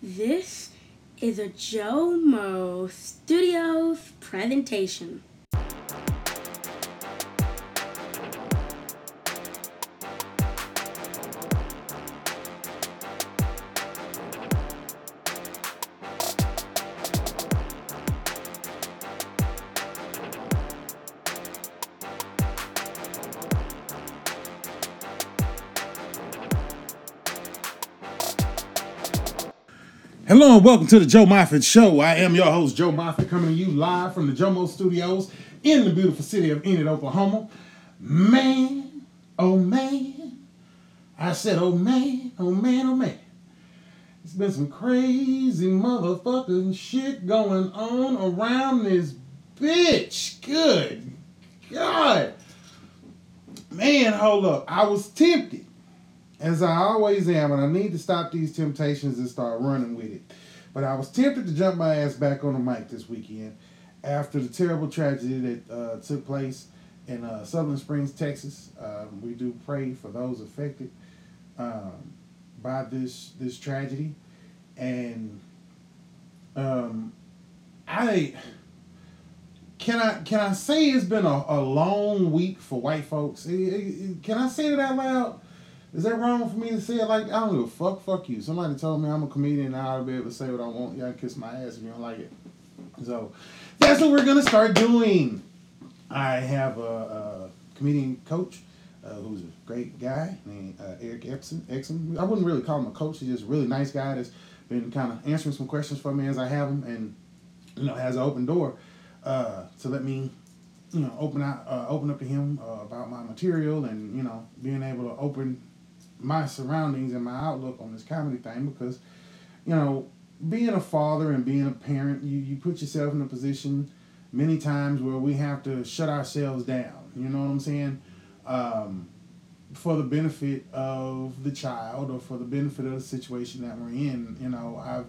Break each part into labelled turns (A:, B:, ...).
A: This is a Joe Mo Studios presentation.
B: Welcome to the Joe Moffett Show. I am your host, Joe Moffett, coming to you live from the Jomo Studios in the beautiful city of Enid, Oklahoma. Man, oh man, I said, oh man, oh man, oh man. It's been some crazy motherfucking shit going on around this bitch. Good God. Man, hold up. I was tempted as I always am, and I need to stop these temptations and start running with it. But I was tempted to jump my ass back on the mic this weekend after the terrible tragedy that uh, took place in uh, Sutherland Springs, Texas. Um, we do pray for those affected um, by this this tragedy, and um, I can I can I say it's been a, a long week for white folks? Can I say it out loud? Is that wrong for me to say it like I don't give a fuck? Fuck you. Somebody told me I'm a comedian and I ought to be able to say what I want. Y'all kiss my ass if you don't like it. So that's what we're gonna start doing. I have a, a comedian coach uh, who's a great guy named uh, Eric Epson. Exum. I wouldn't really call him a coach. He's just a really nice guy that's been kind of answering some questions for me as I have them, and you know has an open door uh, to let me you know open out uh, open up to him uh, about my material and you know being able to open my surroundings and my outlook on this comedy thing because you know being a father and being a parent you, you put yourself in a position many times where we have to shut ourselves down. You know what i'm saying? Um, for the benefit of the child or for the benefit of the situation that we're in you know i've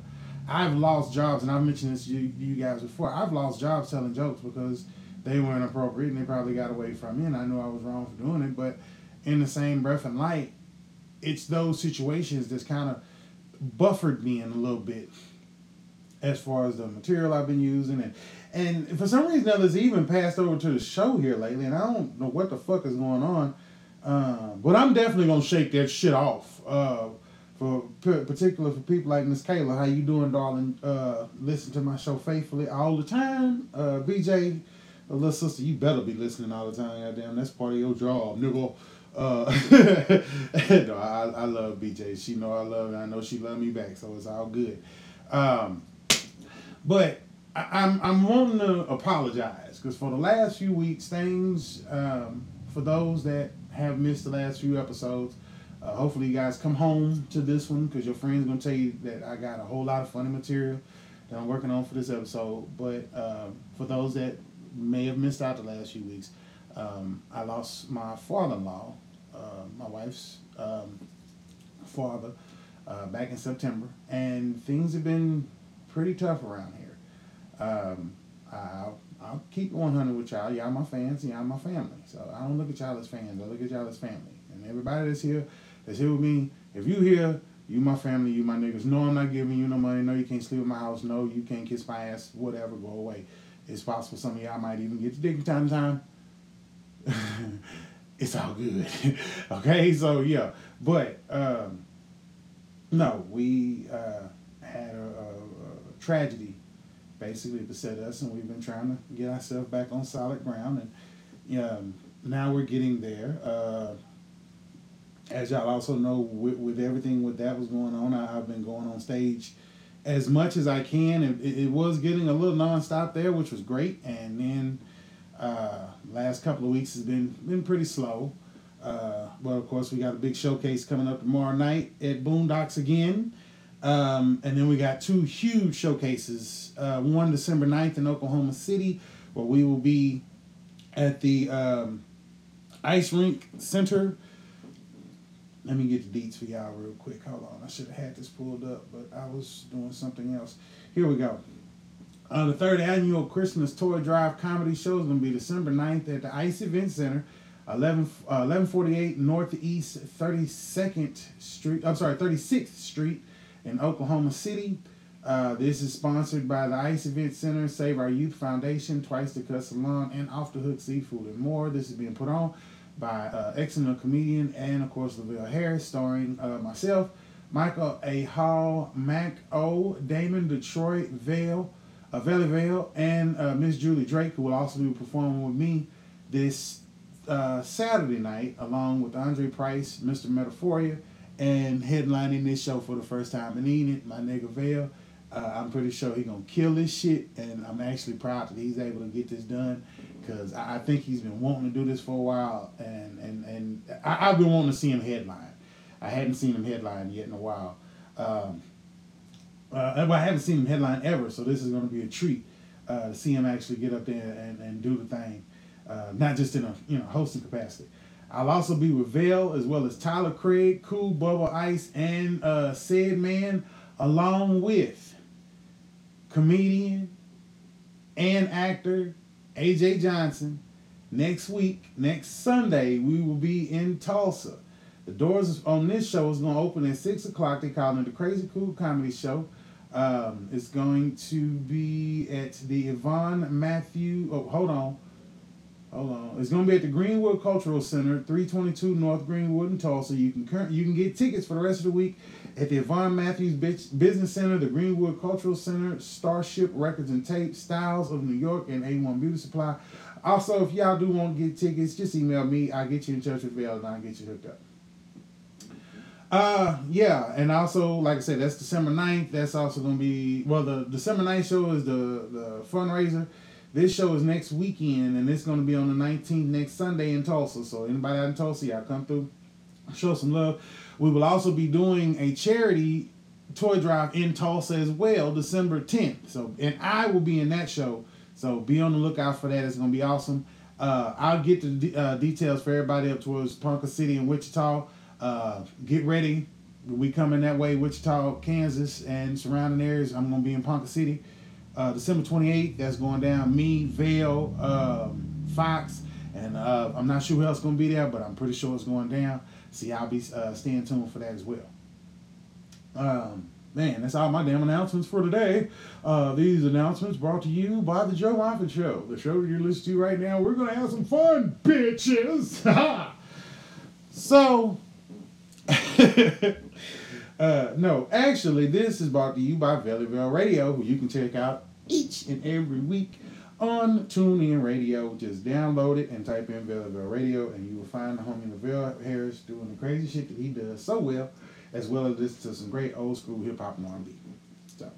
B: i've lost jobs and i've mentioned this to you, you guys before. I've lost jobs telling jokes because they were inappropriate and they probably got away from me and i knew i was wrong for doing it. But in the same breath and light it's those situations that's kind of buffered me in a little bit as far as the material I've been using and and for some reason others even passed over to the show here lately and I don't know what the fuck is going on. Uh, but I'm definitely gonna shake that shit off. Uh, for particular for people like Miss Kayla, how you doing, darling? Uh, listen to my show faithfully all the time. Uh, BJ, little sister, you better be listening all the time. Goddamn, that's part of your job, nigga. Uh, no, I, I love BJ. She know I love her. I know she love me back, so it's all good. Um, but I, I'm I'm wanting to apologize because for the last few weeks, things um, for those that have missed the last few episodes. Uh, hopefully, you guys come home to this one because your friend's gonna tell you that I got a whole lot of funny material that I'm working on for this episode. But um, for those that may have missed out the last few weeks, um, I lost my father-in-law, uh, my wife's um, father, uh, back in September, and things have been pretty tough around here. Um, I'll, I'll keep 100 with y'all. Y'all my fans, y'all my family. So I don't look at y'all as fans. I look at y'all as family. And everybody that's here, that's here with me, if you here, you my family, you my niggas. No, I'm not giving you no money. No, you can't sleep in my house. No, you can't kiss my ass. Whatever, go away. It's possible some of y'all might even get to dick from time to time. it's all good. okay, so yeah, but um, no, we uh, had a, a, a tragedy basically beset us, and we've been trying to get ourselves back on solid ground, and um, now we're getting there. Uh, as y'all also know, with, with everything with that was going on, I, I've been going on stage as much as I can, it, it was getting a little nonstop there, which was great, and then uh, last couple of weeks has been been pretty slow. Uh, but of course, we got a big showcase coming up tomorrow night at Boondocks again. Um, and then we got two huge showcases. Uh, one December 9th in Oklahoma City, where we will be at the um, Ice Rink Center. Let me get the deets for y'all real quick. Hold on. I should have had this pulled up, but I was doing something else. Here we go. Uh, the third annual Christmas Toy Drive Comedy Show is going to be December 9th at the Ice Event Center, 11, uh, 1148 Northeast 32nd Street. I'm sorry, 36th Street in Oklahoma City. Uh, this is sponsored by the Ice Event Center, Save Our Youth Foundation, Twice the Cut Salon, and Off the Hook Seafood and more. This is being put on by uh, excellent comedian and, of course, Lavelle Harris, starring uh, myself, Michael A. Hall, Mac O, Damon Detroit, Vale, uh, Vale, and uh, Miss Julie Drake, who will also be performing with me this uh, Saturday night, along with Andre Price, Mr. Metaphoria, and headlining this show for the first time in Enid, my nigga Vale. Uh, I'm pretty sure he gonna kill this shit, and I'm actually proud that he's able to get this done because I, I think he's been wanting to do this for a while, and and and I, have been wanting to see him headline. I hadn't seen him headline yet in a while. Um, uh, I haven't seen him headline ever, so this is going to be a treat uh, to see him actually get up there and, and do the thing, uh, not just in a you know hosting capacity. I'll also be with Vale as well as Tyler Craig, Cool Bubble Ice, and uh, Said Man, along with comedian and actor AJ Johnson. Next week, next Sunday, we will be in Tulsa. The doors on this show is going to open at 6 o'clock. They call it the Crazy Cool Comedy Show. Um, it's going to be at the Yvonne Matthew. Oh, hold on. Hold on. It's going to be at the Greenwood Cultural Center, 322 North Greenwood in Tulsa. You can you can get tickets for the rest of the week at the Yvonne Matthews Business Center, the Greenwood Cultural Center, Starship Records and Tape, Styles of New York, and A1 Beauty Supply. Also, if y'all do want to get tickets, just email me. I'll get you in touch with Vale and I'll get you hooked up. Uh, yeah, and also, like I said, that's December 9th. That's also to be, well, the December 9th show is the, the fundraiser. This show is next weekend, and it's to be on the 19th next Sunday in Tulsa. So, anybody out in Tulsa, y'all come through, show some love. We will also be doing a charity toy drive in Tulsa as well, December 10th. So, and I will be in that show. So, be on the lookout for that. It's to be awesome. Uh, I'll get the uh, details for everybody up towards Ponca City and Wichita. Uh, get ready. We coming that way, Wichita, Kansas, and surrounding areas. I'm gonna be in Ponca City, uh, December 28th. That's going down. Me, Vale, um, Fox, and uh, I'm not sure who else gonna be there, but I'm pretty sure it's going down. See, I'll be uh, staying tuned for that as well. Um, man, that's all my damn announcements for today. Uh, these announcements brought to you by the Joe Moffitt Show, the show you're listening to right now. We're gonna have some fun, bitches. so uh, no, actually, this is brought to you by Valleyville Radio, who you can check out each and every week on TuneIn Radio. Just download it and type in Valleyville Radio, and you will find the homie Lavelle Harris doing the crazy shit that he does so well, as well as listen to some great old school hip hop and R&B. So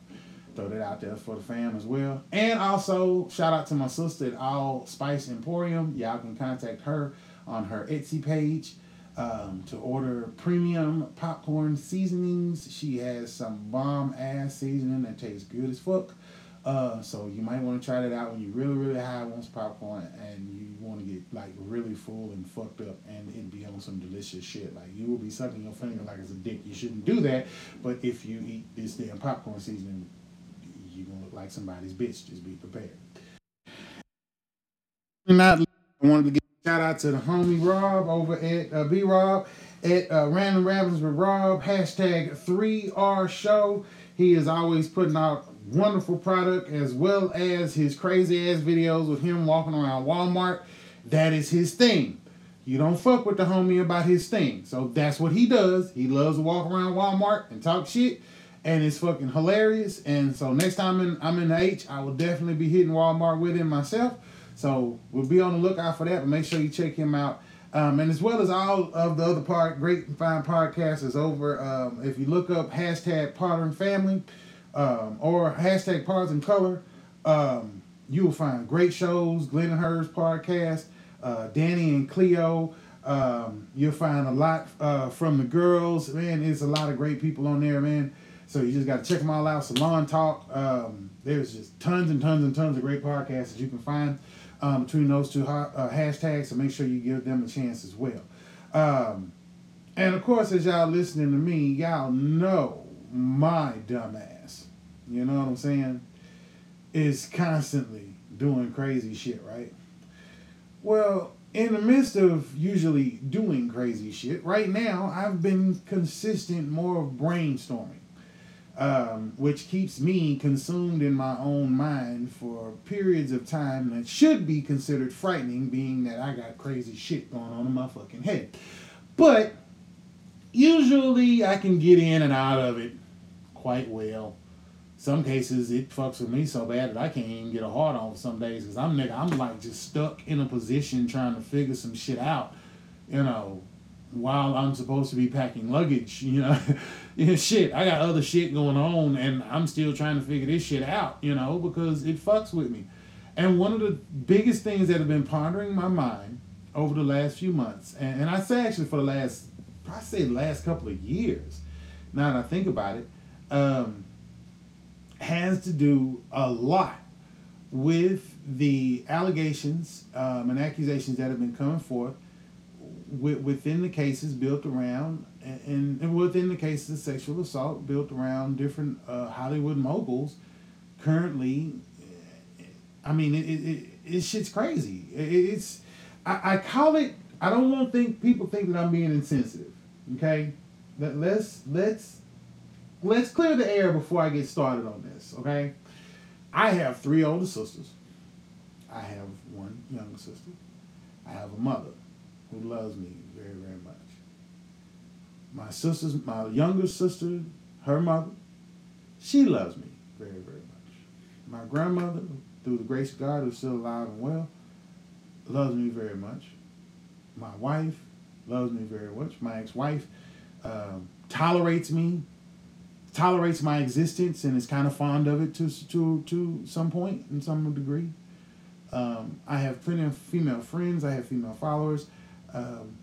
B: throw that out there for the fam as well. And also shout out to my sister at All Spice Emporium. Y'all can contact her on her Etsy page um, to order premium popcorn seasonings. She has some bomb ass seasoning that tastes good as fuck. Uh, so you might want to try that out when you really, really high on popcorn and you want to get like really full and fucked up and it be on some delicious shit. Like you will be sucking your finger like it's a dick. You shouldn't do that. But if you eat this damn popcorn seasoning, you're gonna look like somebody's bitch. Just be prepared. Not wanted to get Shout out to the homie Rob over at uh, B Rob at uh, Random Ramblings with Rob. Hashtag 3R Show. He is always putting out wonderful product as well as his crazy ass videos with him walking around Walmart. That is his thing. You don't fuck with the homie about his thing. So that's what he does. He loves to walk around Walmart and talk shit. And it's fucking hilarious. And so next time I'm in, I'm in the H, I will definitely be hitting Walmart with him myself. So we'll be on the lookout for that, but make sure you check him out. Um, and as well as all of the other part, great and fine podcasts is over. Um, if you look up hashtag Podern Family um, or hashtag Pods in Color, um, you will find great shows. Glenn and Hers podcast, uh, Danny and Cleo. Um, you'll find a lot uh, from the girls. Man, there's a lot of great people on there, man. So you just got to check them all out. Salon Talk. Um, there's just tons and tons and tons of great podcasts that you can find um, between those two uh, hashtags, so make sure you give them a chance as well. Um, and of course, as y'all listening to me, y'all know my dumbass, you know what I'm saying, is constantly doing crazy shit, right? Well, in the midst of usually doing crazy shit, right now I've been consistent more of brainstorming. Um, which keeps me consumed in my own mind for periods of time that should be considered frightening, being that I got crazy shit going on in my fucking head. But usually I can get in and out of it quite well. Some cases it fucks with me so bad that I can't even get a hard on some days because I'm nigga, I'm like just stuck in a position trying to figure some shit out, you know, while I'm supposed to be packing luggage, you know. shit, I got other shit going on and I'm still trying to figure this shit out, you know, because it fucks with me. And one of the biggest things that have been pondering my mind over the last few months, and, and I say actually for the last, I say last couple of years, now that I think about it, um, has to do a lot with the allegations um, and accusations that have been coming forth within the cases built around and, and within the cases of sexual assault built around different uh, Hollywood moguls currently I mean it, it, it, it shit's crazy. It, it's I, I call it I don't want think people think that I'm being insensitive okay? Let, let's let's let's clear the air before I get started on this okay? I have three older sisters. I have one younger sister. I have a mother who loves me very, very much. My sister's, my younger sister, her mother, she loves me very, very much. My grandmother, through the grace of God, who's still alive and well, loves me very much. My wife loves me very much. My ex-wife um, tolerates me, tolerates my existence, and is kind of fond of it to to to some point, in some degree. Um, I have plenty of female friends. I have female followers um,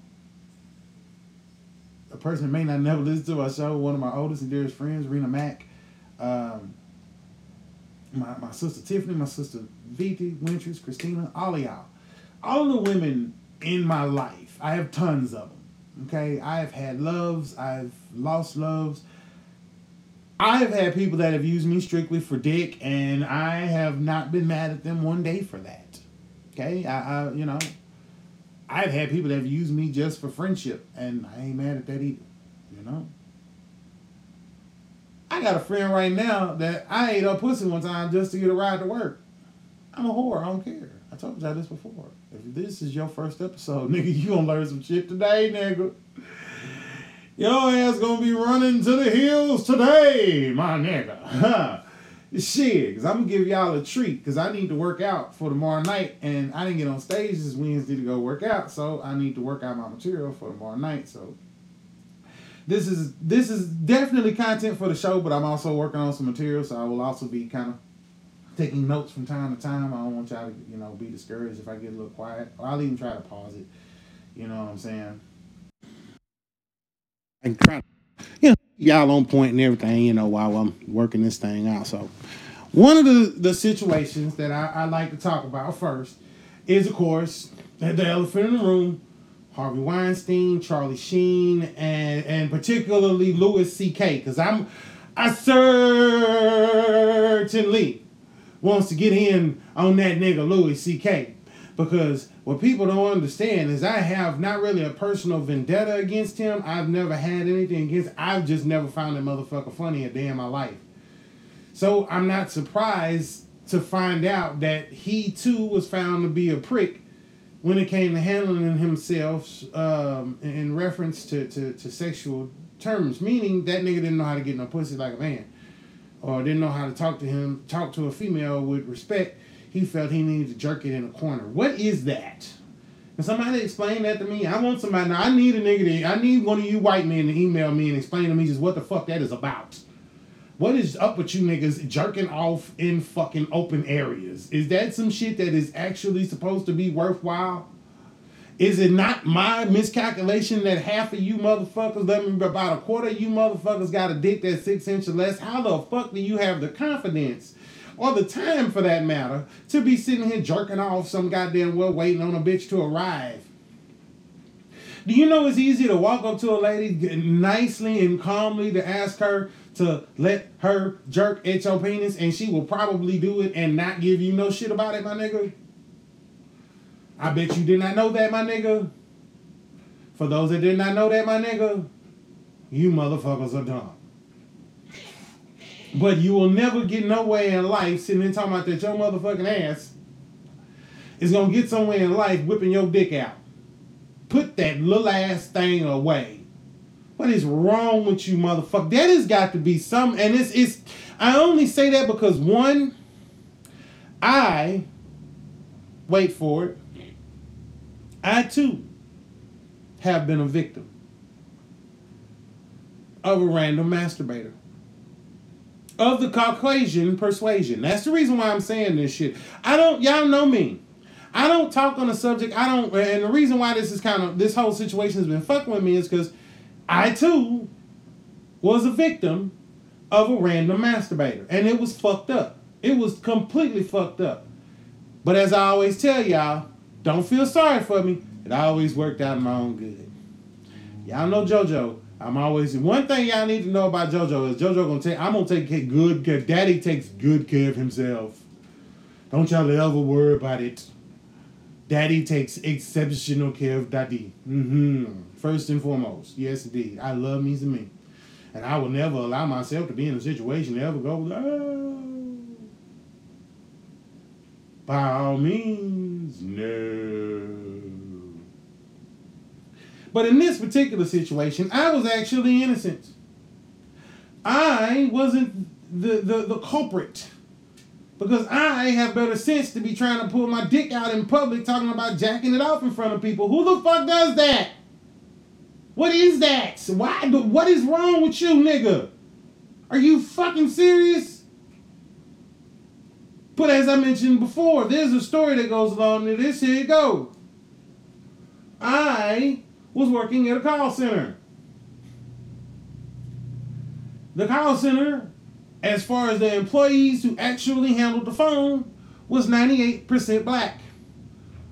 B: a person that may not never listen to our show, one of my oldest and dearest friends, Rena Mack, um, my, my sister Tiffany, my sister Viti, Wintress, Christina, all of y'all. All the women in my life, I have tons of them. Okay, I have had loves, I've lost loves. I have had people that have used me strictly for dick, and I have not been mad at them one day for that. Okay, I, I you know, I've had people that have used me just for friendship, and I ain't mad at that either. You know. I got a friend right now that I ate up pussy one time just to get a ride to work. I'm a whore. I don't care. I told y'all this before. If this is your first episode, nigga, you gonna learn some shit today, nigga. Your ass gonna be running to the hills today, my nigga. Shit, because I'm gonna give y'all a treat because I need to work out for tomorrow night, and I didn't get on stage this Wednesday to go work out, so I need to work out my material for tomorrow night. So this is this is definitely content for the show, but I'm also working on some material, so I will also be kind of taking notes from time to time. I don't want y'all to you know be discouraged if I get a little quiet. I'll even try to pause it. You know what I'm saying? You know y'all on point and everything, you know, while I'm working this thing out. So, one of the, the situations that I, I like to talk about first is, of course, the elephant in the room Harvey Weinstein, Charlie Sheen, and, and particularly Louis C.K. Because I'm, I certainly wants to get in on that nigga Louis C.K. Because what people don't understand is I have not really a personal vendetta against him. I've never had anything against. I've just never found that motherfucker funny a day in my life. So I'm not surprised to find out that he too was found to be a prick when it came to handling himself um, in reference to, to, to sexual terms, meaning that nigga didn't know how to get no pussy like a man, or didn't know how to talk to him, talk to a female with respect he felt he needed to jerk it in a corner. What is that? Can somebody explain that to me? I want somebody. Now, I need a nigga. To, I need one of you white men to email me and explain to me just what the fuck that is about. What is up with you niggas jerking off in fucking open areas? Is that some shit that is actually supposed to be worthwhile? Is it not my miscalculation that half of you motherfuckers, let me about a quarter of you motherfuckers got a dick that's six inches less? How the fuck do you have the confidence or the time for that matter, to be sitting here jerking off some goddamn well waiting on a bitch to arrive. Do you know it's easy to walk up to a lady nicely and calmly to ask her to let her jerk at your penis and she will probably do it and not give you no shit about it, my nigga? I bet you did not know that, my nigga. For those that did not know that, my nigga, you motherfuckers are dumb. But you will never get nowhere in life sitting there talking about that your motherfucking ass is gonna get somewhere in life whipping your dick out. Put that little ass thing away. What is wrong with you, motherfucker? That has got to be some, and it's it's. I only say that because one, I wait for it. I too have been a victim of a random masturbator of the Caucasian persuasion. That's the reason why I'm saying this shit. I don't, y'all know me. I don't talk on the subject. I don't, and the reason why this is kind of this whole situation has been fucking with me is because I too was a victim of a random masturbator, and it was fucked up. It was completely fucked up. But as I always tell y'all, don't feel sorry for me. It always worked out my own good. Y'all know JoJo. I'm always one thing y'all need to know about JoJo is JoJo gonna take. I'm gonna take good care. Daddy takes good care of himself. Don't y'all ever worry about it. Daddy takes exceptional care of Daddy. Mm-hmm. First and foremost, yes indeed. I love me some me, and I will never allow myself to be in a situation to ever go. Oh. By all means, no. But in this particular situation, I was actually innocent. I wasn't the, the, the culprit. Because I have better sense to be trying to pull my dick out in public talking about jacking it off in front of people. Who the fuck does that? What is that? Why? What is wrong with you, nigga? Are you fucking serious? But as I mentioned before, there's a story that goes along to this. Here you go. I was working at a call center. The call center, as far as the employees who actually handled the phone, was 98% black.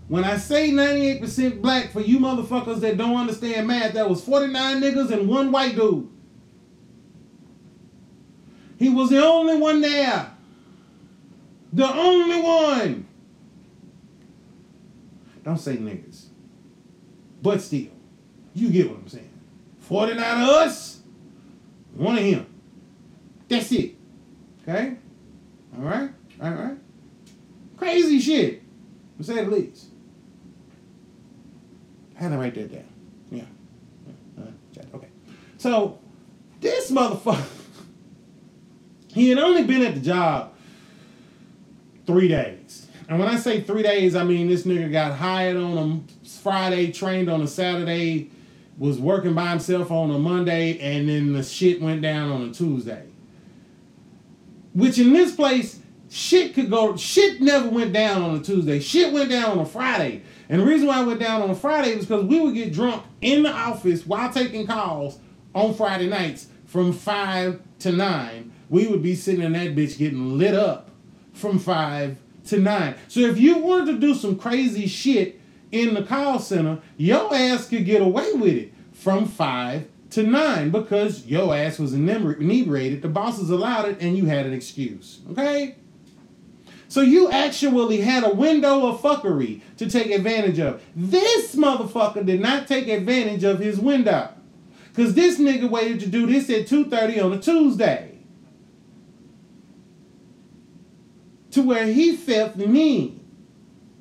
B: When I say 98% black, for you motherfuckers that don't understand math, that was 49 niggas and one white dude. He was the only one there. The only one. Don't say niggas. But still. You get what I'm saying. 49 of us, one of him. That's it. Okay? All right? All right? Crazy shit, to say the least. I had to write that down. Yeah. Uh, okay. So, this motherfucker, he had only been at the job three days. And when I say three days, I mean this nigga got hired on a Friday, trained on a Saturday, was working by himself on a Monday, and then the shit went down on a Tuesday. Which in this place, shit could go. Shit never went down on a Tuesday. Shit went down on a Friday. And the reason why it went down on a Friday was because we would get drunk in the office while taking calls on Friday nights from five to nine. We would be sitting in that bitch getting lit up from five to nine. So if you wanted to do some crazy shit in the call center, your ass could get away with it from five to nine because your ass was inebriated. The bosses allowed it and you had an excuse. Okay? So you actually had a window of fuckery to take advantage of. This motherfucker did not take advantage of his window. Cause this nigga waited to do this at 2.30 on a Tuesday. To where he felt the need.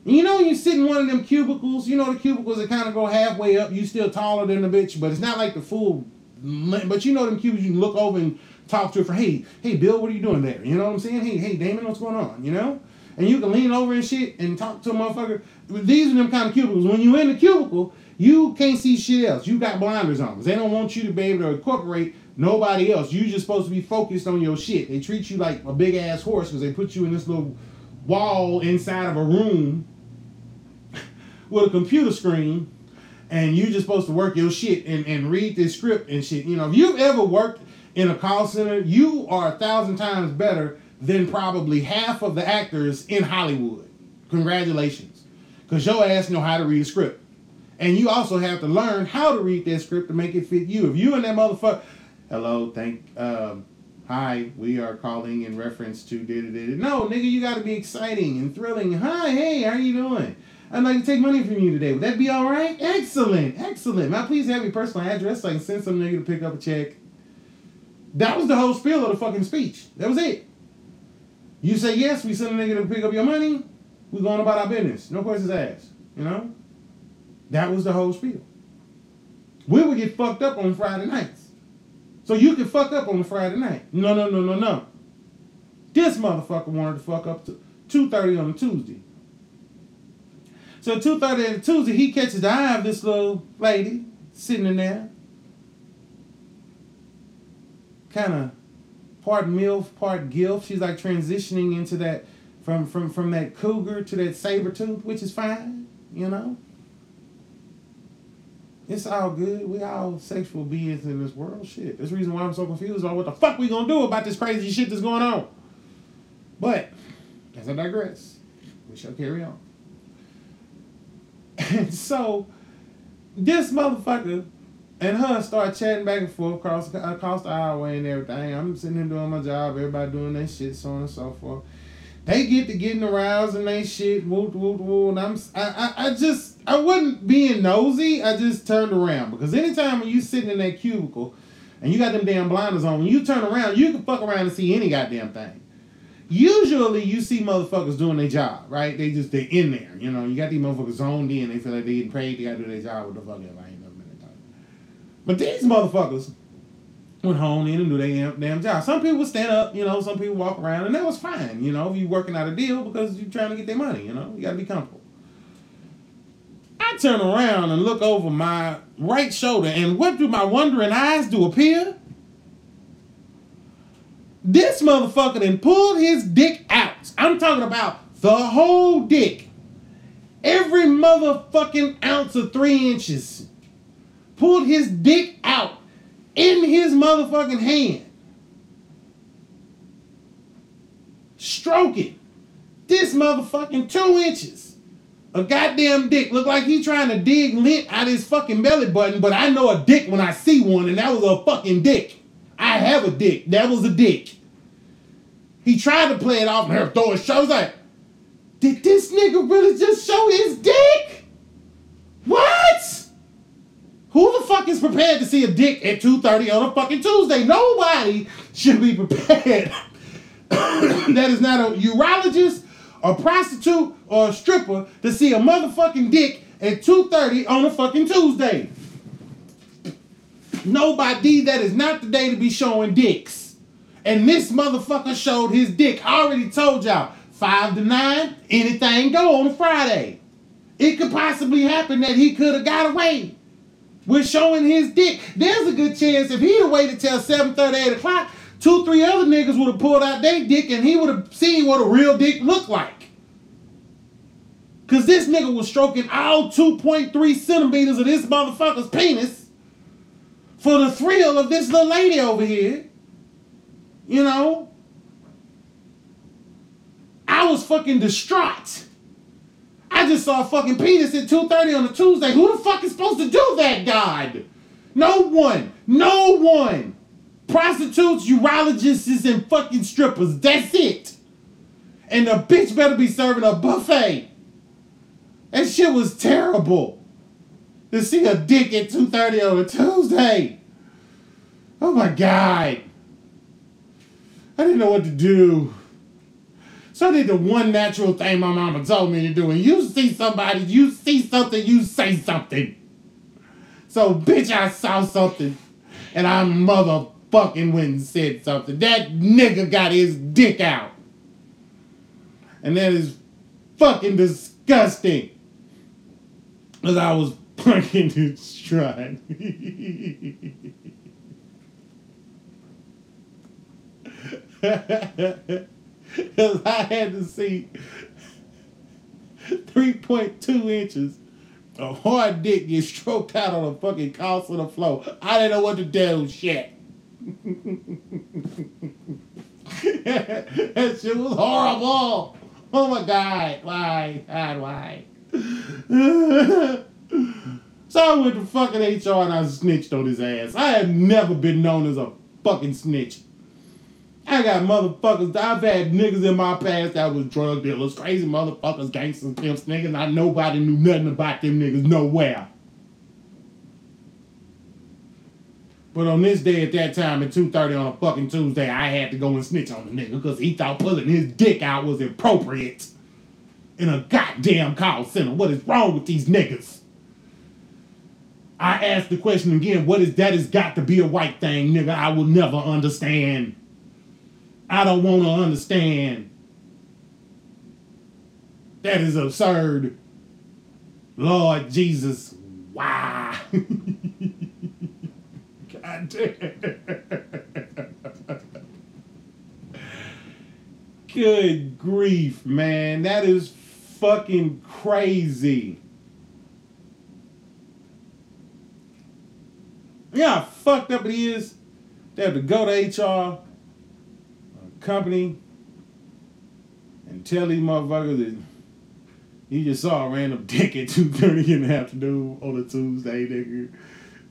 B: You know, you sit in one of them cubicles. You know the cubicles that kind of go halfway up. You still taller than the bitch, but it's not like the full. But you know them cubicles you can look over and talk to it for hey, hey Bill, what are you doing there? You know what I'm saying? Hey, hey Damon, what's going on? You know, and you can lean over and shit and talk to a motherfucker. These are them kind of cubicles. When you're in the cubicle, you can't see shit else. You got blinders on. They don't want you to be able to incorporate nobody else. You're just supposed to be focused on your shit. They treat you like a big ass horse because they put you in this little wall inside of a room with a computer screen and you just supposed to work your shit and, and read this script and shit. You know, if you've ever worked in a call center, you are a thousand times better than probably half of the actors in Hollywood. Congratulations. Because your ass know how to read a script. And you also have to learn how to read that script to make it fit you. If you and that motherfucker, hello, thank, um, hi, we are calling in reference to did it. No, nigga, you got to be exciting and thrilling. Hi, hey, how you doing? I'd like to take money from you today. Would that be all right? Excellent, excellent. Now, please have your personal address so I can send some nigga to pick up a check. That was the whole spiel of the fucking speech. That was it. You say yes, we send a nigga to pick up your money, we going about our business. No questions asked. You know? That was the whole spiel. We would get fucked up on Friday nights. So you can fuck up on a Friday night. No, no, no, no, no. This motherfucker wanted to fuck up to 2.30 on a Tuesday. So 2.30 on a Tuesday, he catches the eye of this little lady sitting in there. Kind of part MILF, part GILF. She's like transitioning into that from from from that cougar to that saber tooth, which is fine, you know. It's all good. We all sexual beings in this world. Shit. That's the reason why I'm so confused about what the fuck we gonna do about this crazy shit that's going on. But as I digress, we shall carry on. And so this motherfucker and her start chatting back and forth across across the highway and everything. I'm sitting here doing my job, everybody doing their shit, so on and so forth. They get to getting aroused and they shit, whoop whoop whoop, and I'm I, I, I just I wasn't being nosy. I just turned around because anytime when you sitting in that cubicle and you got them damn blinders on, when you turn around, you can fuck around and see any goddamn thing. Usually you see motherfuckers doing their job, right? They just they in there, you know. You got these motherfuckers zoned in. They feel like they getting paid. They gotta do their job. What the fuck ever? I ain't never been that. But these motherfuckers would hone in and do their damn, damn job. Some people stand up, you know. Some people walk around, and that was fine, you know. If you working out a deal because you're trying to get their money, you know. You gotta be comfortable. I turn around and look over my right shoulder, and what do my wondering eyes do appear? This motherfucker then pulled his dick out. I'm talking about the whole dick. Every motherfucking ounce of three inches. Pulled his dick out in his motherfucking hand. Stroking. This motherfucking two inches. A goddamn dick. Look like he trying to dig lint out his fucking belly button, but I know a dick when I see one, and that was a fucking dick. I have a dick. That was a dick. He tried to play it off and her throw his show. I was like, did this nigga really just show his dick? What? Who the fuck is prepared to see a dick at 2.30 on a fucking Tuesday? Nobody should be prepared. that is not a urologist, a prostitute, or a stripper to see a motherfucking dick at 2.30 on a fucking Tuesday. Nobody, that is not the day to be showing dicks. And this motherfucker showed his dick. I already told y'all, 5 to 9, anything go on a Friday. It could possibly happen that he could have got away with showing his dick. There's a good chance if he'd have waited till 7 8 o'clock, two, three other niggas would have pulled out their dick and he would have seen what a real dick looked like. Cause this nigga was stroking all 2.3 centimeters of this motherfucker's penis for the thrill of this little lady over here. You know? I was fucking distraught. I just saw a fucking penis at 2.30 on a Tuesday. Who the fuck is supposed to do that, God? No one. No one. Prostitutes, urologists, and fucking strippers. That's it. And the bitch better be serving a buffet. That shit was terrible. To see a dick at 2.30 on a Tuesday. Oh my God. I didn't know what to do. So I did the one natural thing my mama told me to do. And you see somebody, you see something, you say something. So, bitch, I saw something. And I motherfucking went and said something. That nigga got his dick out. And that is fucking disgusting. Because I was fucking distraught. Because I had to see 3.2 inches of hard dick get stroked out on a fucking the floor. I didn't know what to do. Shit. that shit was horrible. Oh my god. Why? God, why? So I went to fucking HR and I snitched on his ass. I have never been known as a fucking snitch. I got motherfuckers. I've had niggas in my past that was drug dealers, crazy motherfuckers, gangsters, pimps, niggas. I nobody knew nothing about them niggas nowhere. But on this day at that time at 2.30 on a fucking Tuesday, I had to go and snitch on the nigga because he thought pulling his dick out was appropriate in a goddamn call center. What is wrong with these niggas? I ask the question again, what is that has got to be a white thing, nigga? I will never understand. I don't want to understand. That is absurd. Lord Jesus, why? God damn. Good grief, man. That is fucking crazy. Yeah, how fucked up it is. They have to go to HR, company, and tell these motherfuckers that you just saw a random dick at 2.30 in the afternoon on a Tuesday, nigga.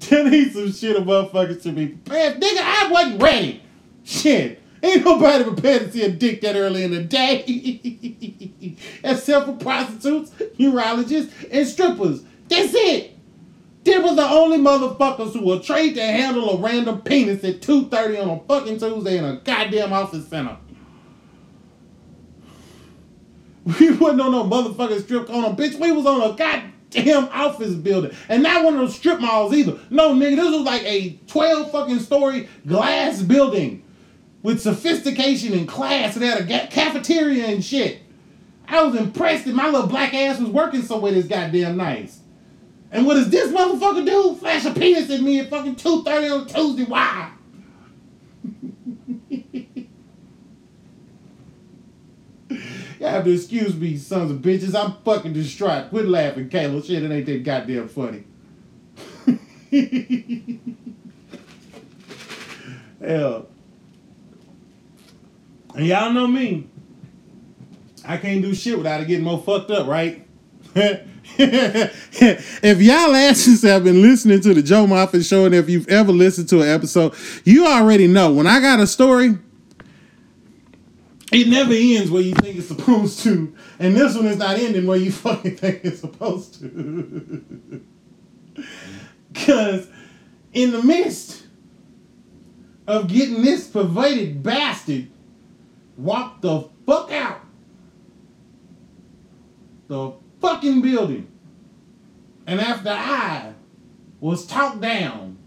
B: Tell me some shit a motherfucker to be prepared. Nigga, I wasn't ready. Shit. Ain't nobody prepared to see a dick that early in the day. Except for prostitutes, urologists, and strippers. That's it. They was the only motherfuckers who were trained to handle a random penis at 2.30 on a fucking Tuesday in a goddamn office center. We wasn't on no motherfucking strip a bitch. We was on a goddamn office building. And not one of those strip malls either. No, nigga, this was like a 12 fucking story glass building with sophistication and class. It had a cafeteria and shit. I was impressed that my little black ass was working somewhere this goddamn nice. And what does this motherfucker do? Flash a penis at me at fucking 2.30 on Tuesday. Why? You have to excuse me, sons of bitches. I'm fucking distraught. Quit laughing, Kayla. Shit, it ain't that goddamn funny. Hell. And y'all know me. I can't do shit without it getting more fucked up, right? if y'all asses have been listening to the Joe Moffat show, and if you've ever listened to an episode, you already know when I got a story, it never ends where you think it's supposed to. And this one is not ending where you fucking think it's supposed to. Because in the midst of getting this perverted bastard walked the fuck out the fucking building. And after I was talked down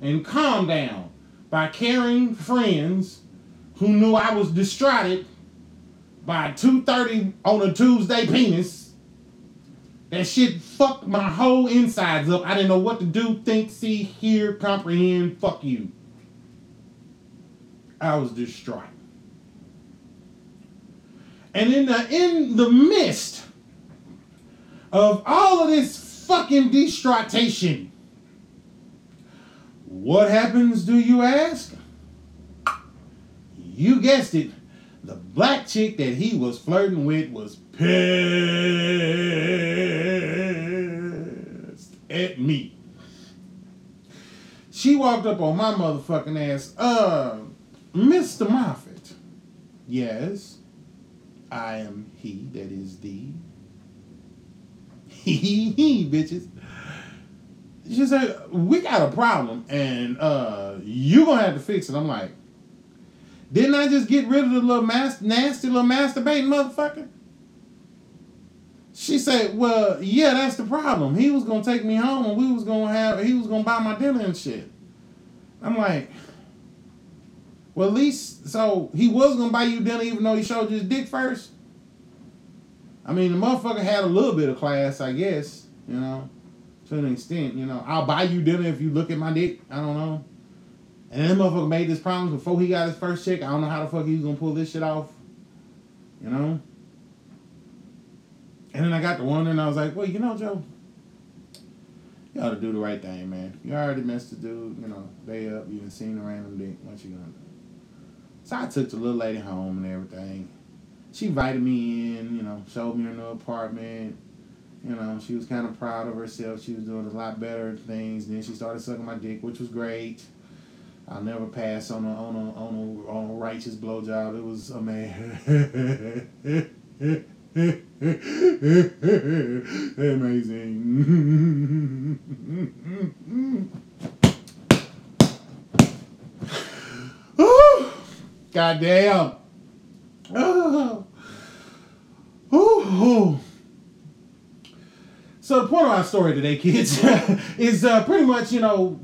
B: and calmed down by caring friends who knew I was distraught by 2.30 on a Tuesday penis, that shit fucked my whole insides up. I didn't know what to do, think, see, hear, comprehend. Fuck you. I was distraught. And in the in the midst of all of this fucking distraughtation, what happens, do you ask? You guessed it. The black chick that he was flirting with was pissed at me. She walked up on my motherfucking ass. Uh, Mr. Moffat. Yes, I am he that is the. He, he, bitches. She said, we got a problem and uh, you gonna have to fix it. I'm like, didn't I just get rid of the little mas- nasty little masturbating motherfucker? She said, "Well, yeah, that's the problem. He was gonna take me home, and we was gonna have. He was gonna buy my dinner and shit." I'm like, "Well, at least so he was gonna buy you dinner, even though he showed you his dick first. I mean, the motherfucker had a little bit of class, I guess. You know, to an extent. You know, I'll buy you dinner if you look at my dick. I don't know." And then motherfucker made this promise before he got his first check. I don't know how the fuck he was gonna pull this shit off. You know? And then I got to wondering, I was like, well, you know, Joe, you ought to do the right thing, man. You already messed the dude, you know, day up, you done seen a random dick. What you gonna do? So I took the little lady home and everything. She invited me in, you know, showed me her new apartment. You know, she was kind of proud of herself. She was doing a lot better things. Then she started sucking my dick, which was great. I'll never pass on a on a on a, on a righteous blowjob. It was amazing. Goddamn. Oh. Ooh. So the point of our story today, kids, is uh, pretty much, you know,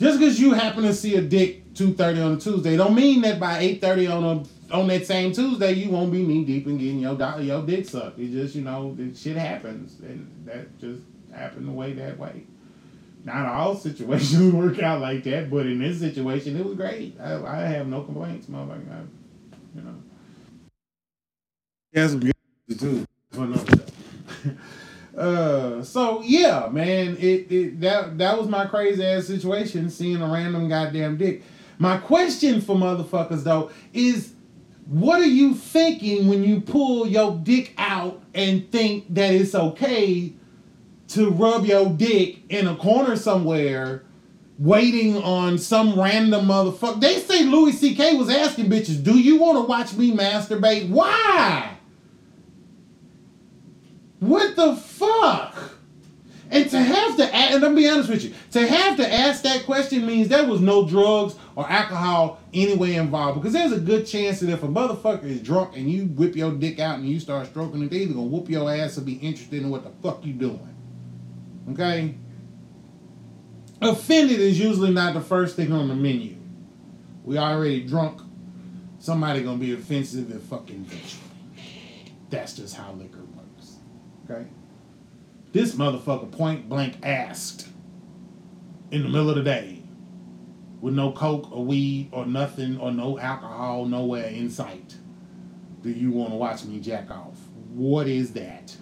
B: just because you happen to see a dick two thirty on a Tuesday, don't mean that by eight thirty on a on that same Tuesday you won't be knee deep in getting your your dick sucked. It just you know shit happens, and that just happened the way that way. Not all situations work out like that, but in this situation, it was great. I, I have no complaints, motherfucker. I, you know. Yeah, some good too. Uh, so yeah, man, it, it that that was my crazy ass situation, seeing a random goddamn dick. My question for motherfuckers though is, what are you thinking when you pull your dick out and think that it's okay to rub your dick in a corner somewhere? Waiting on some random motherfucker. They say Louis C.K. was asking bitches, "Do you want to watch me masturbate?" Why? What the fuck? And to have to, and I'm be honest with you, to have to ask that question means there was no drugs or alcohol anyway involved. Because there's a good chance that if a motherfucker is drunk and you whip your dick out and you start stroking it, they either gonna whoop your ass or be interested in what the fuck you doing. Okay? Offended is usually not the first thing on the menu. We already drunk. Somebody gonna be offensive and fucking. That's just how liquor works. Okay? This motherfucker point blank asked in the middle of the day with no coke or weed or nothing or no alcohol nowhere in sight. Do you want to watch me jack off? What is that?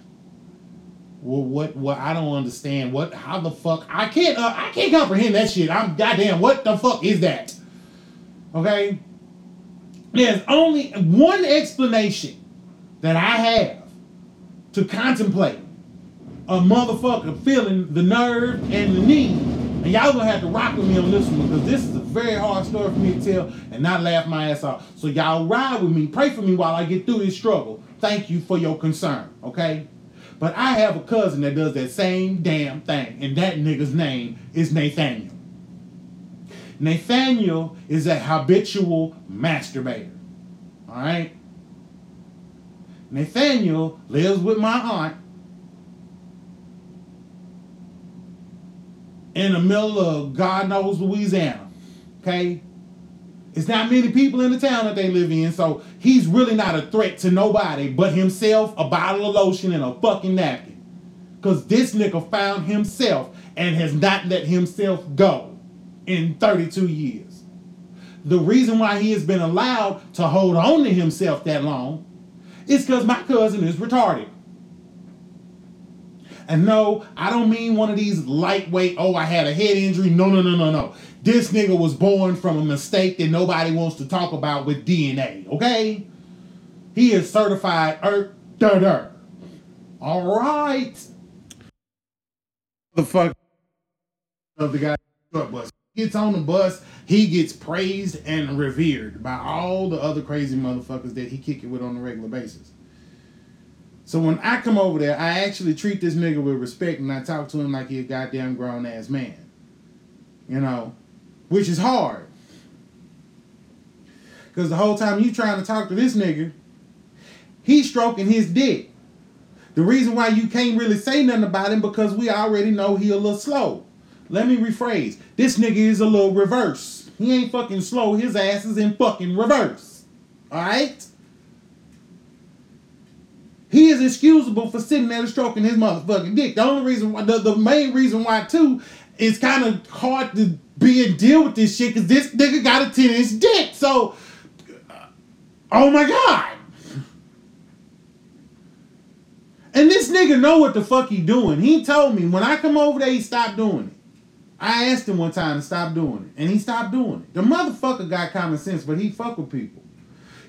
B: Well, what? What? I don't understand. What? How the fuck? I can't. Uh, I can't comprehend that shit. I'm goddamn. What the fuck is that? Okay. There's only one explanation that I have to contemplate a motherfucker feeling the nerve and the knee. And y'all gonna have to rock with me on this one because this is a very hard story for me to tell and not laugh my ass off. So y'all ride with me, pray for me while I get through this struggle. Thank you for your concern, okay? But I have a cousin that does that same damn thing, and that nigga's name is Nathaniel. Nathaniel is a habitual masturbator. All right? Nathaniel lives with my aunt in the middle of God knows Louisiana. Okay? It's not many people in the town that they live in, so he's really not a threat to nobody but himself, a bottle of lotion, and a fucking napkin. Because this nigga found himself and has not let himself go in 32 years. The reason why he has been allowed to hold on to himself that long is because my cousin is retarded. And no, I don't mean one of these lightweight, oh, I had a head injury. No, no, no, no, no. This nigga was born from a mistake that nobody wants to talk about with DNA, okay? He is certified er, der, der. All right. The fuck of the guy. Gets on the bus, he gets praised and revered by all the other crazy motherfuckers that he kick it with on a regular basis. So when I come over there, I actually treat this nigga with respect and I talk to him like he a goddamn grown ass man. You know, which is hard. Because the whole time you trying to talk to this nigga, he's stroking his dick. The reason why you can't really say nothing about him because we already know he a little slow. Let me rephrase. This nigga is a little reverse. He ain't fucking slow. His ass is in fucking reverse. Alright? He is excusable for sitting there stroking his motherfucking dick. The only reason why, the, the main reason why too, it's kind of hard to be and deal with this shit because this nigga got a 10 inch dick. So, uh, oh my God. And this nigga know what the fuck he doing. He told me when I come over there, he stopped doing it. I asked him one time to stop doing it, and he stopped doing it. The motherfucker got common sense, but he fuck with people.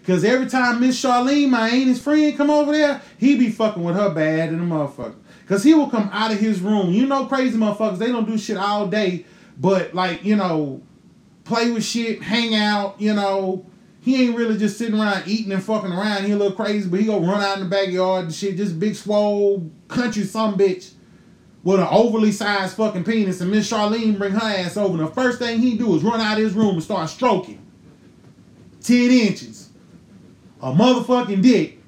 B: Cause every time Miss Charlene, my ain't his friend, come over there, he be fucking with her bad and the motherfucker. Cause he will come out of his room. You know, crazy motherfuckers, they don't do shit all day, but like you know, play with shit, hang out. You know, he ain't really just sitting around eating and fucking around. He a little crazy, but he go run out in the backyard and shit. Just big swole country some bitch with an overly sized fucking penis. And Miss Charlene bring her ass over. And the first thing he do is run out of his room and start stroking. 10 inches, a motherfucking dick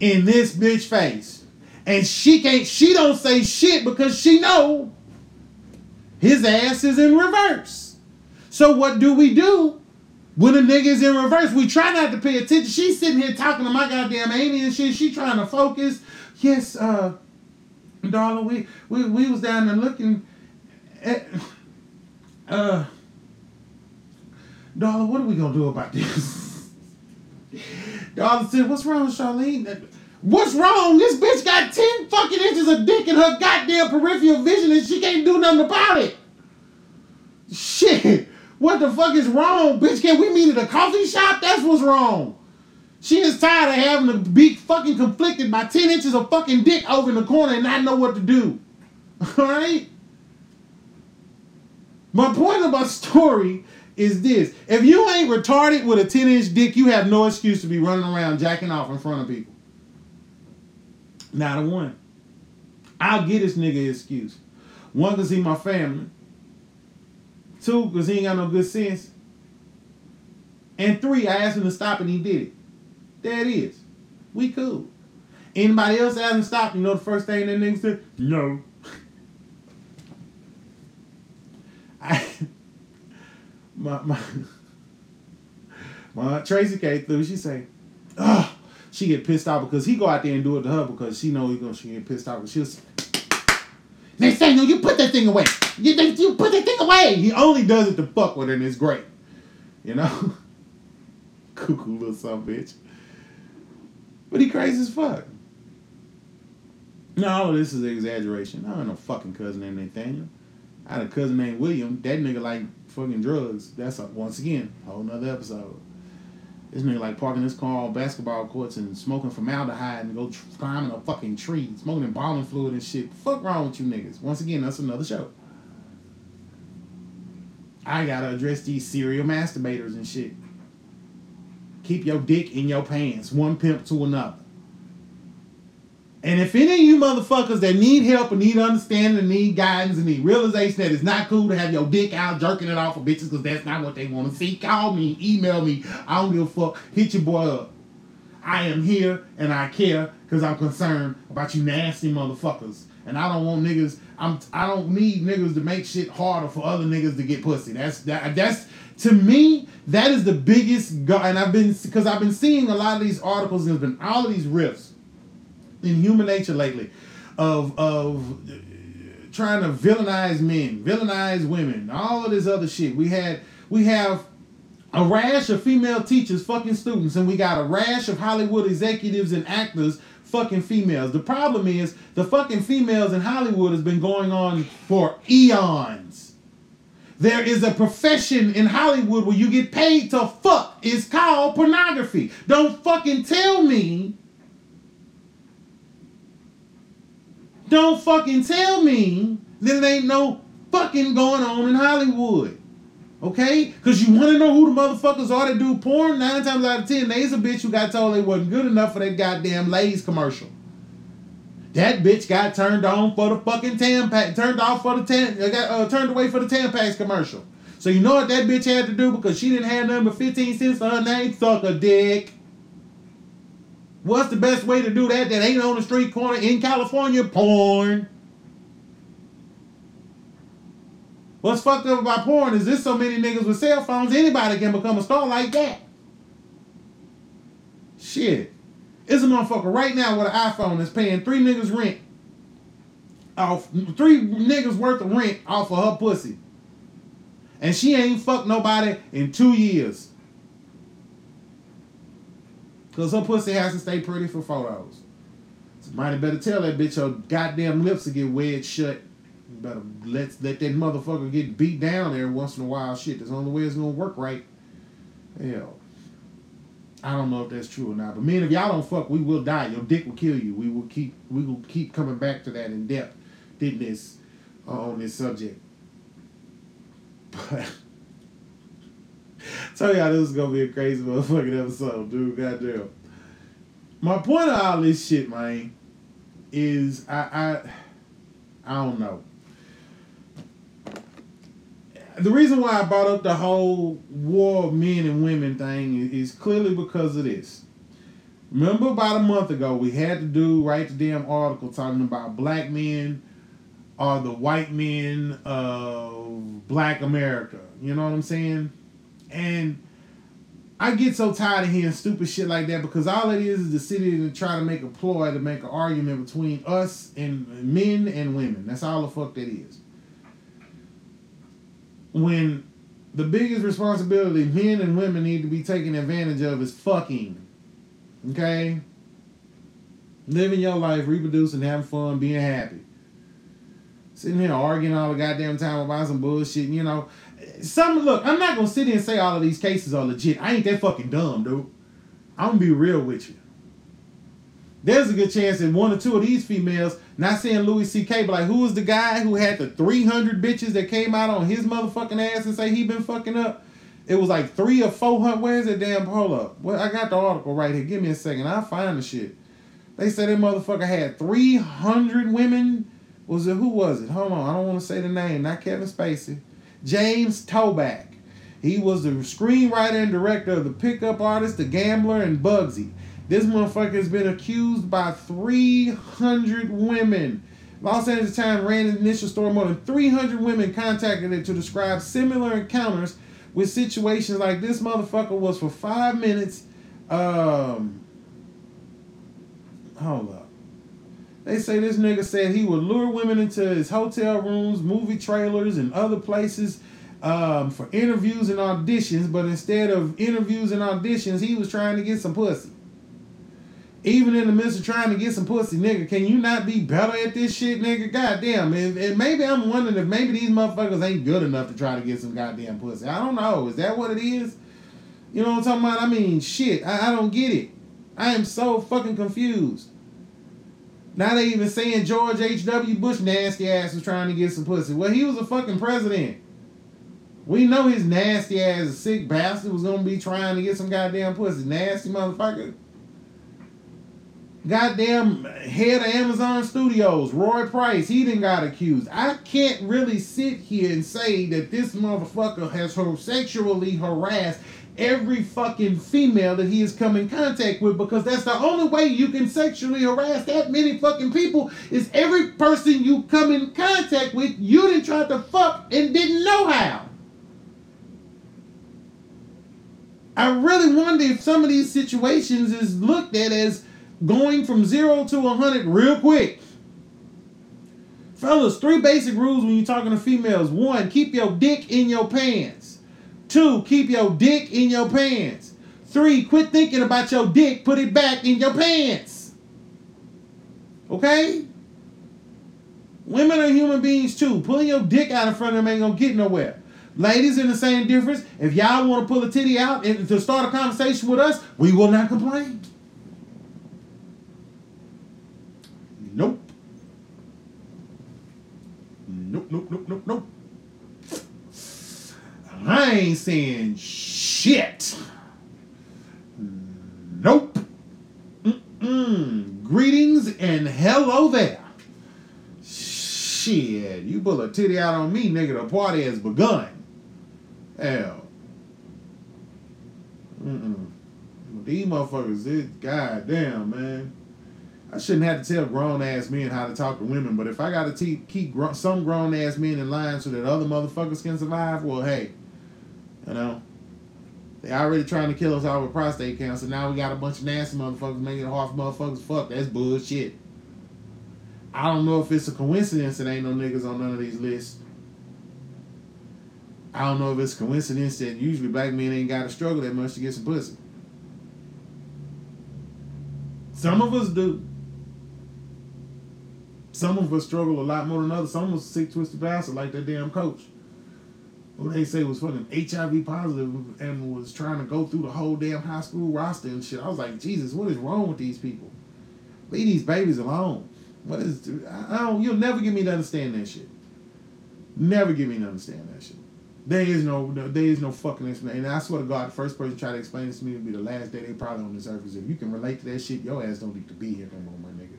B: in this bitch face. And she can't, she don't say shit because she know his ass is in reverse. So what do we do when a nigga is in reverse? We try not to pay attention. She's sitting here talking to my goddamn Amy and shit. She trying to focus. Yes, uh, darling, we, we, we was down there looking at, uh, darling, what are we gonna do about this? darling said, what's wrong with Charlene? What's wrong? This bitch got 10 fucking inches of dick in her goddamn peripheral vision and she can't do nothing about it. Shit. What the fuck is wrong, bitch? Can we meet at a coffee shop? That's what's wrong. She is tired of having to be fucking conflicted by 10 inches of fucking dick over in the corner and not know what to do. Alright? My point of my story is this. If you ain't retarded with a 10 inch dick, you have no excuse to be running around jacking off in front of people. Not a one. I'll get this nigga excuse. One, because he my family. Two, because he ain't got no good sense. And three, I asked him to stop and he did it. There it is. We cool. Anybody else ask him to stop, you know the first thing that nigga said? No. I, my, my, my Tracy came through, she say, oh, she get pissed off because he go out there and do it to her because she know he gonna she get pissed off. But she'll they say no, you put that thing away. You, you put that thing away. He only does it to fuck with her and it's great. You know? Cuckoo little son bitch. But he crazy as fuck. No, this is an exaggeration. I don't know fucking cousin named Nathaniel. I had a cousin named William. That nigga like fucking drugs. That's a, once again whole nother episode. This nigga like parking his car on basketball courts and smoking formaldehyde and go tr- climbing a fucking tree, smoking embalming fluid and shit. Fuck wrong with you niggas? Once again, that's another show. I gotta address these serial masturbators and shit. Keep your dick in your pants, one pimp to another. And if any of you motherfuckers that need help and need understanding and need guidance and need realization that it's not cool to have your dick out jerking it off of bitches because that's not what they want to see, call me, email me. I don't give a fuck. Hit your boy up. I am here and I care because I'm concerned about you nasty motherfuckers. And I don't want niggas. I'm. I don't need niggas to make shit harder for other niggas to get pussy. That's that. That's to me. That is the biggest. Go- and I've been because I've been seeing a lot of these articles. And there's been all of these riffs in human nature lately of of uh, trying to villainize men, villainize women, all of this other shit. We had we have a rash of female teachers fucking students, and we got a rash of Hollywood executives and actors fucking females. The problem is the fucking females in Hollywood has been going on for eons. There is a profession in Hollywood where you get paid to fuck. It's called pornography. Don't fucking tell me Don't fucking tell me there ain't no fucking going on in Hollywood. Okay? Because you want to know who the motherfuckers are that do porn? Nine times out of ten, they's a bitch who got told they wasn't good enough for that goddamn Lay's commercial. That bitch got turned on for the fucking Tampax, turned off for the Tam, uh, got uh, turned away for the Tampax commercial. So you know what that bitch had to do because she didn't have but 15 cents for her name? Suck a dick. What's the best way to do that that ain't on the street corner in California? Porn. What's fucked up about porn is there's so many niggas with cell phones, anybody can become a star like that. Shit. It's a motherfucker right now with an iPhone that's paying three niggas rent off three niggas worth of rent off of her pussy. And she ain't fucked nobody in two years. Cause her pussy has to stay pretty for photos. Somebody better tell that bitch her goddamn lips to get wedged shut. Better let let that motherfucker get beat down every once in a while. Shit, that's the only way it's gonna work right. Hell. I don't know if that's true or not. But man, if y'all don't fuck, we will die. Your dick will kill you. We will keep we will keep coming back to that in depth, didn't this uh, on this subject. But Tell y'all this is gonna be a crazy motherfucking episode, dude. Goddamn. My point of all this shit, man, is I I I don't know. The reason why I brought up the whole war of men and women thing is, clearly because of this. Remember about a month ago, we had to do write the damn article talking about black men are the white men of black America. You know what I'm saying? And I get so tired of hearing stupid shit like that because all it is is the city to try to make a ploy to make an argument between us and men and women. That's all the fuck that is. When the biggest responsibility men and women need to be taken advantage of is fucking. Okay? Living your life, reproducing, having fun, being happy. Sitting here arguing all the goddamn time about some bullshit, you know. Some look, I'm not gonna sit here and say all of these cases are legit. I ain't that fucking dumb, dude. I'm gonna be real with you. There's a good chance that one or two of these females, not saying Louis C.K., but like who was the guy who had the 300 bitches that came out on his motherfucking ass and say he been fucking up? It was like three or four hundred. Where's that damn hold up? Well, I got the article right here. Give me a second. I'll find the shit. They said that motherfucker had 300 women. Was it who was it? Hold on. I don't want to say the name. Not Kevin Spacey. James Toback. He was the screenwriter and director of The Pickup Artist, The Gambler, and Bugsy. This motherfucker has been accused by 300 women. Los Angeles Times ran an initial story. More than 300 women contacted it to describe similar encounters with situations like this motherfucker was for five minutes. Um, hold up. They say this nigga said he would lure women into his hotel rooms, movie trailers, and other places um, for interviews and auditions, but instead of interviews and auditions, he was trying to get some pussy. Even in the midst of trying to get some pussy, nigga, can you not be better at this shit, nigga? Goddamn. And, and maybe I'm wondering if maybe these motherfuckers ain't good enough to try to get some goddamn pussy. I don't know. Is that what it is? You know what I'm talking about? I mean, shit. I, I don't get it. I am so fucking confused. Now they even saying George H.W. Bush nasty ass was trying to get some pussy. Well, he was a fucking president. We know his nasty ass, sick bastard, was gonna be trying to get some goddamn pussy. Nasty motherfucker goddamn head of Amazon Studios, Roy Price, he didn't got accused. I can't really sit here and say that this motherfucker has sexually harassed every fucking female that he has come in contact with because that's the only way you can sexually harass that many fucking people is every person you come in contact with you didn't try to fuck and didn't know how. I really wonder if some of these situations is looked at as going from zero to 100 real quick. Fellas, three basic rules when you're talking to females. One, keep your dick in your pants. Two, keep your dick in your pants. Three, quit thinking about your dick, put it back in your pants. Okay? Women are human beings too. Pulling your dick out in front of them ain't gonna get nowhere. Ladies, in the same difference, if y'all want to pull a titty out and to start a conversation with us, we will not complain. Nope. Nope, nope, nope, nope, nope. I ain't saying shit. Nope. Mm-mm. Greetings and hello there. Shit, you pull a titty out on me, nigga, the party has begun. Hell. Mm-mm. These motherfuckers, this goddamn, man. I shouldn't have to tell grown ass men how to talk to women, but if I got to te- keep gr- some grown ass men in line so that other motherfuckers can survive, well, hey, you know, they already trying to kill us all with prostate cancer. Now we got a bunch of nasty motherfuckers making it hard for motherfuckers. Fuck, that's bullshit. I don't know if it's a coincidence that ain't no niggas on none of these lists. I don't know if it's coincidence that usually black men ain't got to struggle that much to get some pussy. Some of us do. Some of us struggle a lot more than others. Some of us sick, twisted bastard like that damn coach. Who they say was fucking HIV positive and was trying to go through the whole damn high school roster and shit. I was like, Jesus, what is wrong with these people? Leave these babies alone. What is? I don't. You'll never get me to understand that shit. Never get me to understand that shit. There is no, there is no fucking explanation. And I swear to God, the first person try to explain this to me will be the last day they probably on this earth. If you can relate to that shit, your ass don't need to be here no more, my nigga.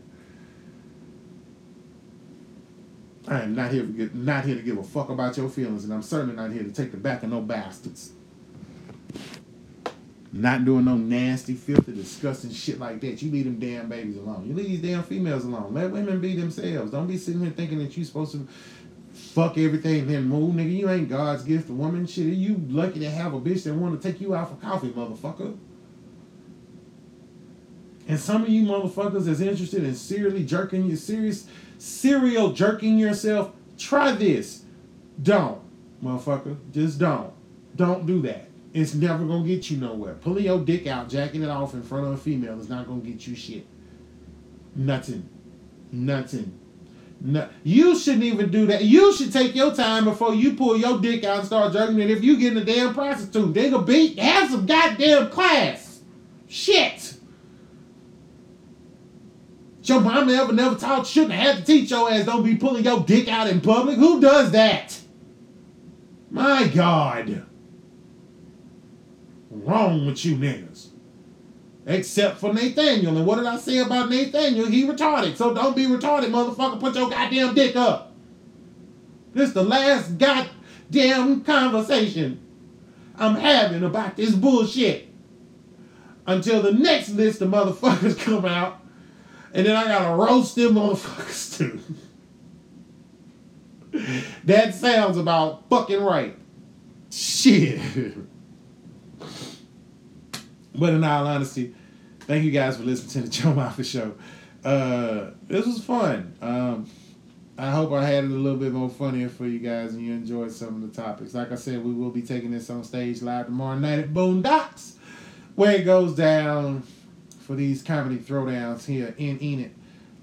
B: I am not here get, not here to give a fuck about your feelings, and I'm certainly not here to take the back of no bastards. Not doing no nasty, filthy, disgusting shit like that. You leave them damn babies alone. You leave these damn females alone. Let women be themselves. Don't be sitting here thinking that you're supposed to fuck everything and then move, nigga. You ain't God's gift to woman. Shit, you lucky to have a bitch that want to take you out for coffee, motherfucker. And some of you motherfuckers that's interested in seriously jerking your serious serial jerking yourself, try this. Don't, motherfucker. Just don't. Don't do that. It's never gonna get you nowhere. Pulling your dick out, jacking it off in front of a female is not gonna get you shit. Nothing. Nothing. No, you shouldn't even do that. You should take your time before you pull your dick out and start jerking it. If you get in a damn prostitute, they gonna beat have some goddamn class. Shit. Your mama ever never taught shouldn't have to teach your ass don't be pulling your dick out in public. Who does that? My God. Wrong with you niggas. Except for Nathaniel. And what did I say about Nathaniel? He retarded. So don't be retarded, motherfucker. Put your goddamn dick up. This the last goddamn conversation I'm having about this bullshit. Until the next list of motherfuckers come out. And then I gotta roast them motherfuckers too. that sounds about fucking right. Shit. But in all honesty, thank you guys for listening to the Joe Moffett Show. Uh, this was fun. Um, I hope I had it a little bit more funnier for you guys and you enjoyed some of the topics. Like I said, we will be taking this on stage live tomorrow night at Boondocks, where it goes down for these comedy throwdowns here in Enid.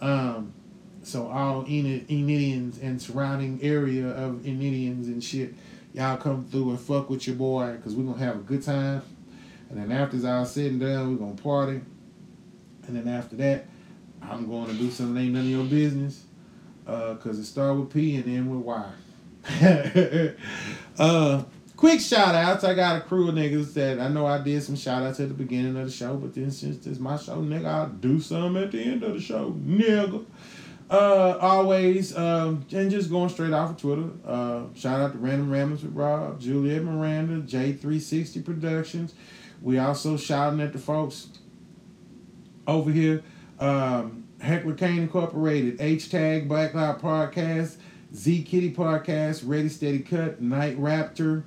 B: Um, so all Enid, Enidians and surrounding area of Enidians and shit, y'all come through and fuck with your boy because we're to have a good time. And then after it's all sitting down, we're to party. And then after that, I'm going to do something that ain't none of your business. Uh, it start with P and end with Y. uh, quick shout outs. I got a crew of niggas that I know I did some shout outs at the beginning of the show, but then since this is my show, nigga, I'll do some at the end of the show, nigga. Uh, always, um, and just going straight off of Twitter. Uh, shout out to Random Ramblings with Rob, Juliet Miranda, J360 Productions. We also shouting at the folks over here. Um, Heckler Kane Incorporated, H Tag, Black Loud Podcast, Z Kitty Podcast, Ready Steady Cut, Night Raptor,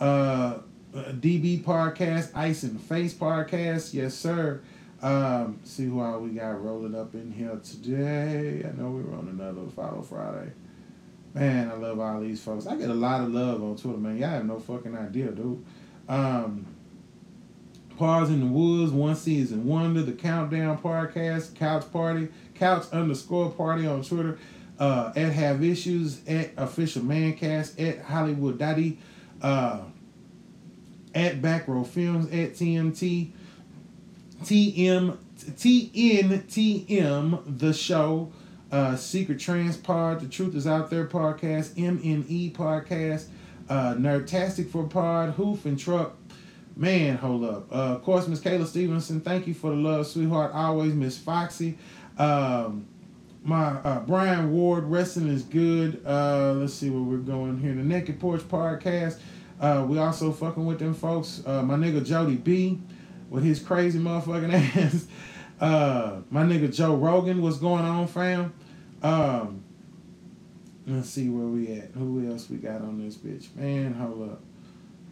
B: uh, DB Podcast, Ice the Face Podcast. Yes, sir. Um, see who all we got rolling up in here today. I know we're on another Follow Friday. Man, I love all these folks. I get a lot of love on Twitter, man. Y'all have no fucking idea, dude. Um, Pause in the Woods, One Season Wonder, the Countdown Podcast, Couch Party, Couch underscore Party on Twitter, uh, at Have Issues, at Official Mancast, at Hollywood Daddy, uh, at Back Row Films, at TMT, TM, TNTM, The Show, uh, Secret Trans Pod, The Truth Is Out There Podcast, MNE Podcast, uh, Nerdtastic for Pod, Hoof and Truck, Man, hold up. Uh, of course, Miss Kayla Stevenson, thank you for the love, sweetheart. Always, Miss Foxy. Um, my uh, Brian Ward, wrestling is good. Uh, let's see where we're going here. The Naked Porch Podcast. Uh, we also fucking with them folks. Uh, my nigga Jody B with his crazy motherfucking ass. Uh, my nigga Joe Rogan, what's going on, fam? Um, let's see where we at. Who else we got on this bitch? Man, hold up.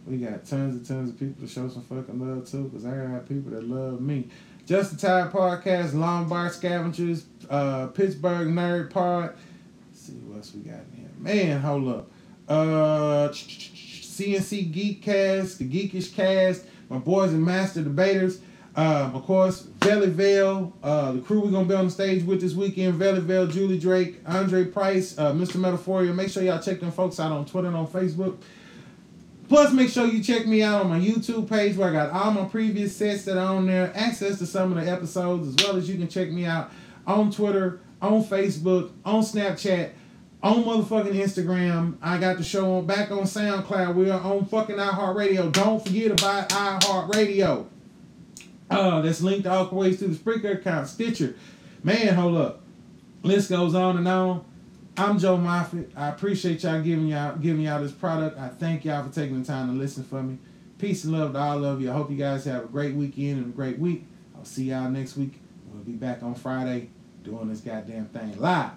B: We got tons and tons of people to show some fucking love to, because I got people that love me. Just the Time Podcast, Lombard Scavengers, uh, Pittsburgh Nerd Pod. Let's see what else we got in here. Man, hold up. Uh, CNC Geekcast, the Geekish Cast, my boys and master debaters. Um, of course, Valley Vale, uh, the crew we're gonna be on the stage with this weekend. Valley Vale, Julie Drake, Andre Price, uh, Mr. Metaphoria. Make sure y'all check them folks out on Twitter and on Facebook. Plus, make sure you check me out on my YouTube page where I got all my previous sets that are on there, access to some of the episodes, as well as you can check me out on Twitter, on Facebook, on Snapchat, on motherfucking Instagram. I got the show on back on SoundCloud. We are on fucking iHeartRadio. Don't forget about iHeartRadio. Uh, that's linked all the ways to the Spreaker account, Stitcher. Man, hold up. List goes on and on. I'm Joe Moffett. I appreciate y'all giving y'all giving y'all this product. I thank y'all for taking the time to listen for me. Peace and love to all of you. I hope you guys have a great weekend and a great week. I'll see y'all next week. We'll be back on Friday doing this goddamn thing live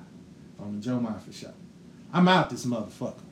B: on the Joe Moffett Show. I'm out this motherfucker.